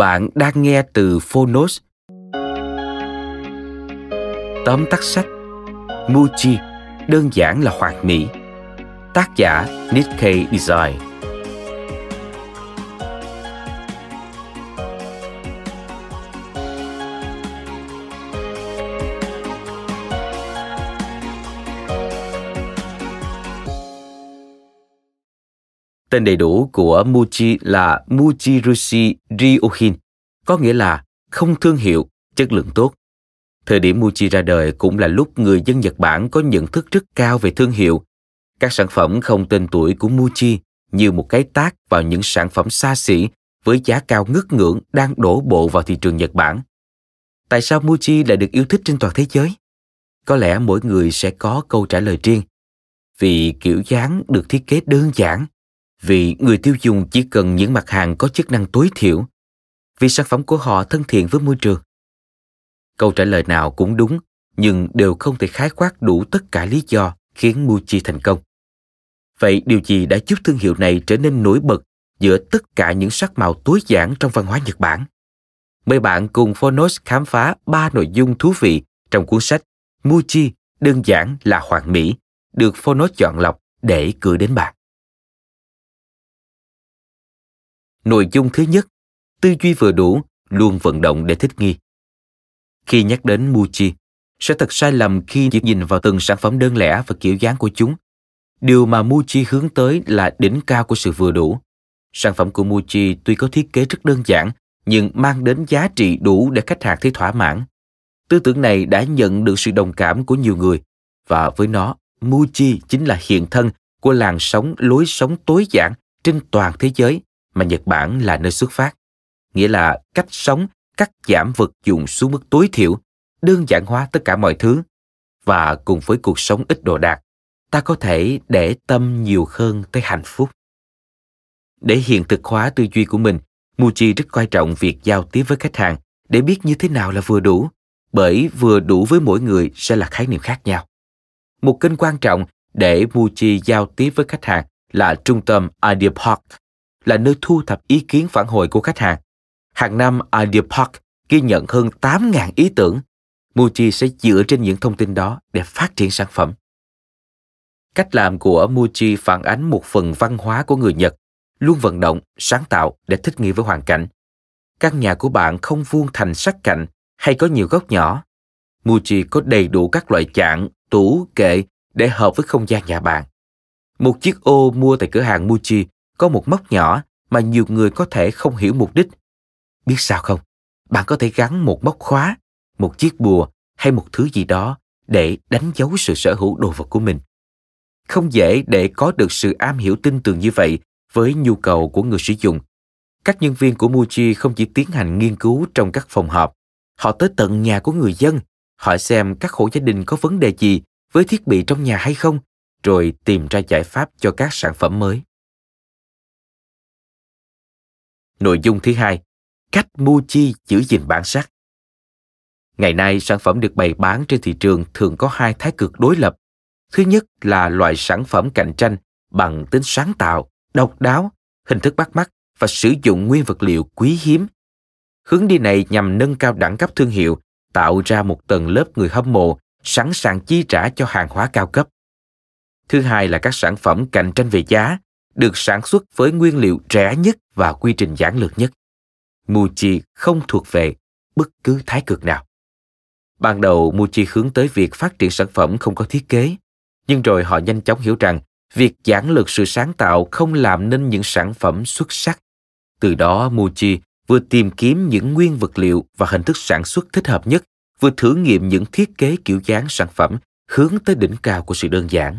Bạn đang nghe từ Phonos. Tóm tắt sách, Muji, đơn giản là hoạt mỹ Tác giả Nikkei Design Tên đầy đủ của Muji là Mujirushi Ryohin, có nghĩa là không thương hiệu, chất lượng tốt. Thời điểm Muji ra đời cũng là lúc người dân Nhật Bản có nhận thức rất cao về thương hiệu. Các sản phẩm không tên tuổi của Muji như một cái tác vào những sản phẩm xa xỉ với giá cao ngất ngưỡng đang đổ bộ vào thị trường Nhật Bản. Tại sao Muji lại được yêu thích trên toàn thế giới? Có lẽ mỗi người sẽ có câu trả lời riêng. Vì kiểu dáng được thiết kế đơn giản, vì người tiêu dùng chỉ cần những mặt hàng có chức năng tối thiểu, vì sản phẩm của họ thân thiện với môi trường câu trả lời nào cũng đúng, nhưng đều không thể khái quát đủ tất cả lý do khiến Muji thành công. Vậy điều gì đã giúp thương hiệu này trở nên nổi bật giữa tất cả những sắc màu tối giản trong văn hóa Nhật Bản? Mời bạn cùng Phonos khám phá ba nội dung thú vị trong cuốn sách Muji đơn giản là hoàn mỹ được Phonos chọn lọc để gửi đến bạn. Nội dung thứ nhất, tư duy vừa đủ, luôn vận động để thích nghi. Khi nhắc đến Muji, sẽ thật sai lầm khi chỉ nhìn vào từng sản phẩm đơn lẻ và kiểu dáng của chúng. Điều mà Muji hướng tới là đỉnh cao của sự vừa đủ. Sản phẩm của Muji tuy có thiết kế rất đơn giản, nhưng mang đến giá trị đủ để khách hàng thấy thỏa mãn. Tư tưởng này đã nhận được sự đồng cảm của nhiều người, và với nó, Muji chính là hiện thân của làn sóng lối sống tối giản trên toàn thế giới mà Nhật Bản là nơi xuất phát, nghĩa là cách sống cắt giảm vật dụng xuống mức tối thiểu, đơn giản hóa tất cả mọi thứ và cùng với cuộc sống ít đồ đạc, ta có thể để tâm nhiều hơn tới hạnh phúc. Để hiện thực hóa tư duy của mình, Muji rất coi trọng việc giao tiếp với khách hàng để biết như thế nào là vừa đủ, bởi vừa đủ với mỗi người sẽ là khái niệm khác nhau. Một kênh quan trọng để Muji giao tiếp với khách hàng là trung tâm Idea Park là nơi thu thập ý kiến phản hồi của khách hàng. Hàng năm Idea Park ghi nhận hơn 8.000 ý tưởng. Muji sẽ dựa trên những thông tin đó để phát triển sản phẩm. Cách làm của Muji phản ánh một phần văn hóa của người Nhật, luôn vận động, sáng tạo để thích nghi với hoàn cảnh. Căn nhà của bạn không vuông thành sắc cạnh hay có nhiều góc nhỏ. Muji có đầy đủ các loại chạn, tủ, kệ để hợp với không gian nhà bạn. Một chiếc ô mua tại cửa hàng Muji có một móc nhỏ mà nhiều người có thể không hiểu mục đích. Biết sao không? Bạn có thể gắn một móc khóa, một chiếc bùa hay một thứ gì đó để đánh dấu sự sở hữu đồ vật của mình. Không dễ để có được sự am hiểu tin tưởng như vậy với nhu cầu của người sử dụng. Các nhân viên của Muji không chỉ tiến hành nghiên cứu trong các phòng họp, họ tới tận nhà của người dân, hỏi xem các hộ gia đình có vấn đề gì với thiết bị trong nhà hay không, rồi tìm ra giải pháp cho các sản phẩm mới. Nội dung thứ hai, cách Muji giữ gìn bản sắc. Ngày nay, sản phẩm được bày bán trên thị trường thường có hai thái cực đối lập. Thứ nhất là loại sản phẩm cạnh tranh bằng tính sáng tạo, độc đáo, hình thức bắt mắt và sử dụng nguyên vật liệu quý hiếm. Hướng đi này nhằm nâng cao đẳng cấp thương hiệu, tạo ra một tầng lớp người hâm mộ sẵn sàng chi trả cho hàng hóa cao cấp. Thứ hai là các sản phẩm cạnh tranh về giá, được sản xuất với nguyên liệu rẻ nhất và quy trình giản lược nhất. Muji không thuộc về bất cứ thái cực nào. Ban đầu Muji hướng tới việc phát triển sản phẩm không có thiết kế, nhưng rồi họ nhanh chóng hiểu rằng việc giản lược sự sáng tạo không làm nên những sản phẩm xuất sắc. Từ đó Muji vừa tìm kiếm những nguyên vật liệu và hình thức sản xuất thích hợp nhất, vừa thử nghiệm những thiết kế kiểu dáng sản phẩm hướng tới đỉnh cao của sự đơn giản.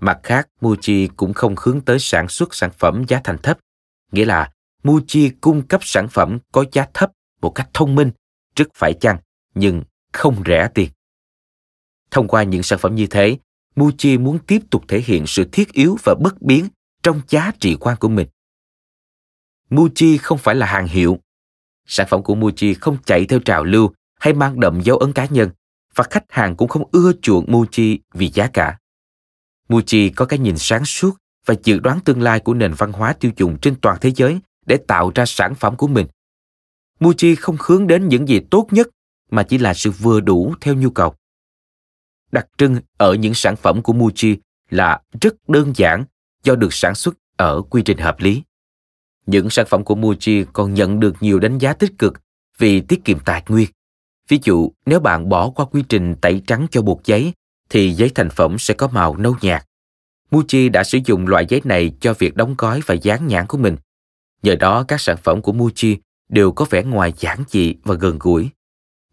Mặt khác, Muji cũng không hướng tới sản xuất sản phẩm giá thành thấp, nghĩa là Muji cung cấp sản phẩm có giá thấp một cách thông minh, rất phải chăng, nhưng không rẻ tiền. Thông qua những sản phẩm như thế, Muji muốn tiếp tục thể hiện sự thiết yếu và bất biến trong giá trị quan của mình. Muji không phải là hàng hiệu. Sản phẩm của Muji không chạy theo trào lưu hay mang đậm dấu ấn cá nhân và khách hàng cũng không ưa chuộng Muji vì giá cả. Muji có cái nhìn sáng suốt và dự đoán tương lai của nền văn hóa tiêu dùng trên toàn thế giới để tạo ra sản phẩm của mình. Muji không hướng đến những gì tốt nhất mà chỉ là sự vừa đủ theo nhu cầu. Đặc trưng ở những sản phẩm của Muji là rất đơn giản do được sản xuất ở quy trình hợp lý. Những sản phẩm của Muji còn nhận được nhiều đánh giá tích cực vì tiết kiệm tài nguyên. Ví dụ, nếu bạn bỏ qua quy trình tẩy trắng cho bột giấy, thì giấy thành phẩm sẽ có màu nâu nhạt. Muji đã sử dụng loại giấy này cho việc đóng gói và dán nhãn của mình. Nhờ đó, các sản phẩm của Muji đều có vẻ ngoài giản dị và gần gũi.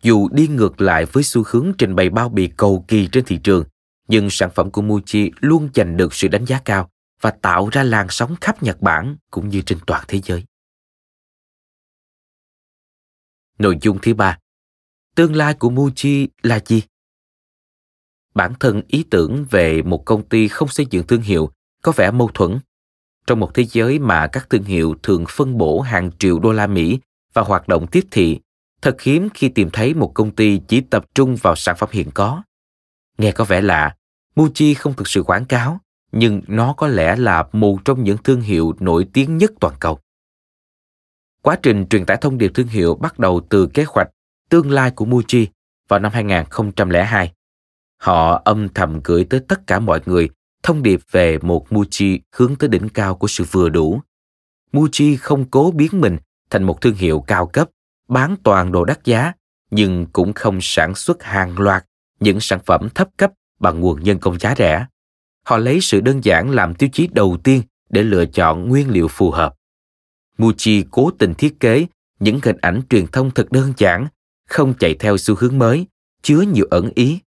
Dù đi ngược lại với xu hướng trình bày bao bì cầu kỳ trên thị trường, nhưng sản phẩm của Muji luôn giành được sự đánh giá cao và tạo ra làn sóng khắp Nhật Bản cũng như trên toàn thế giới. Nội dung thứ ba Tương lai của Muji là gì? Bản thân ý tưởng về một công ty không xây dựng thương hiệu có vẻ mâu thuẫn. Trong một thế giới mà các thương hiệu thường phân bổ hàng triệu đô la Mỹ và hoạt động tiếp thị, thật hiếm khi tìm thấy một công ty chỉ tập trung vào sản phẩm hiện có. Nghe có vẻ lạ, Muji không thực sự quảng cáo, nhưng nó có lẽ là một trong những thương hiệu nổi tiếng nhất toàn cầu. Quá trình truyền tải thông điệp thương hiệu bắt đầu từ kế hoạch tương lai của Muji vào năm 2002. Họ âm thầm gửi tới tất cả mọi người thông điệp về một Muji hướng tới đỉnh cao của sự vừa đủ. Muji không cố biến mình thành một thương hiệu cao cấp, bán toàn đồ đắt giá, nhưng cũng không sản xuất hàng loạt những sản phẩm thấp cấp bằng nguồn nhân công giá rẻ. Họ lấy sự đơn giản làm tiêu chí đầu tiên để lựa chọn nguyên liệu phù hợp. Muji cố tình thiết kế những hình ảnh truyền thông thật đơn giản, không chạy theo xu hướng mới, chứa nhiều ẩn ý.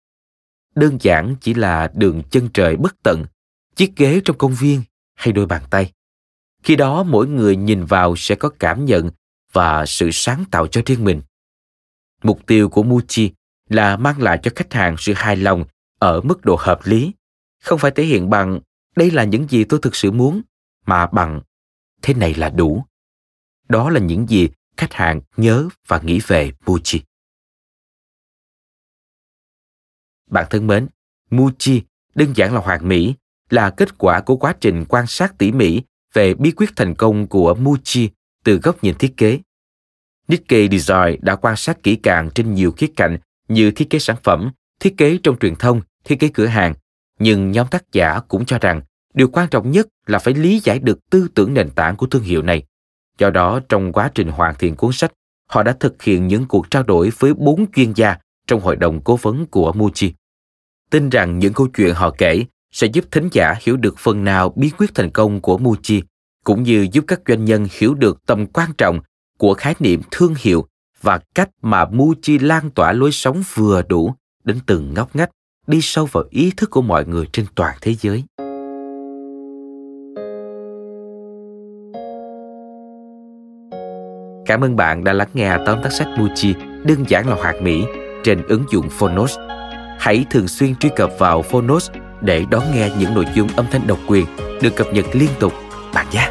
Đơn giản chỉ là đường chân trời bất tận, chiếc ghế trong công viên hay đôi bàn tay. Khi đó mỗi người nhìn vào sẽ có cảm nhận và sự sáng tạo cho riêng mình. Mục tiêu của Muji là mang lại cho khách hàng sự hài lòng ở mức độ hợp lý, không phải thể hiện bằng đây là những gì tôi thực sự muốn, mà bằng thế này là đủ. Đó là những gì khách hàng nhớ và nghĩ về Muji. Bạn thân mến, Muji đơn giản là hoàn mỹ, là kết quả của quá trình quan sát tỉ mỉ về bí quyết thành công của Muji từ góc nhìn thiết kế. Nikkei Design đã quan sát kỹ càng trên nhiều khía cạnh như thiết kế sản phẩm, thiết kế trong truyền thông, thiết kế cửa hàng, nhưng nhóm tác giả cũng cho rằng điều quan trọng nhất là phải lý giải được tư tưởng nền tảng của thương hiệu này. Do đó, trong quá trình hoàn thiện cuốn sách, họ đã thực hiện những cuộc trao đổi với bốn chuyên gia trong hội đồng cố vấn của Muji. Tin rằng những câu chuyện họ kể sẽ giúp thính giả hiểu được phần nào bí quyết thành công của Muji, cũng như giúp các doanh nhân hiểu được tầm quan trọng của khái niệm thương hiệu và cách mà Muji lan tỏa lối sống vừa đủ đến từng ngóc ngách, đi sâu vào ý thức của mọi người trên toàn thế giới. Cảm ơn bạn đã lắng nghe tóm tắt sách Muji đơn giản là hoạt mỹ trên ứng dụng Phonos. Hãy thường xuyên truy cập vào Phonos để đón nghe những nội dung âm thanh độc quyền được cập nhật liên tục bạn nhé.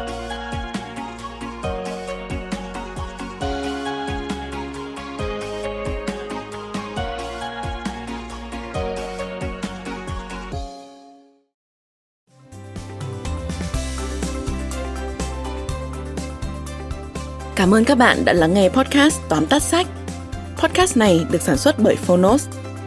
Cảm ơn các bạn đã lắng nghe podcast Tóm tắt sách. Podcast này được sản xuất bởi Phonos,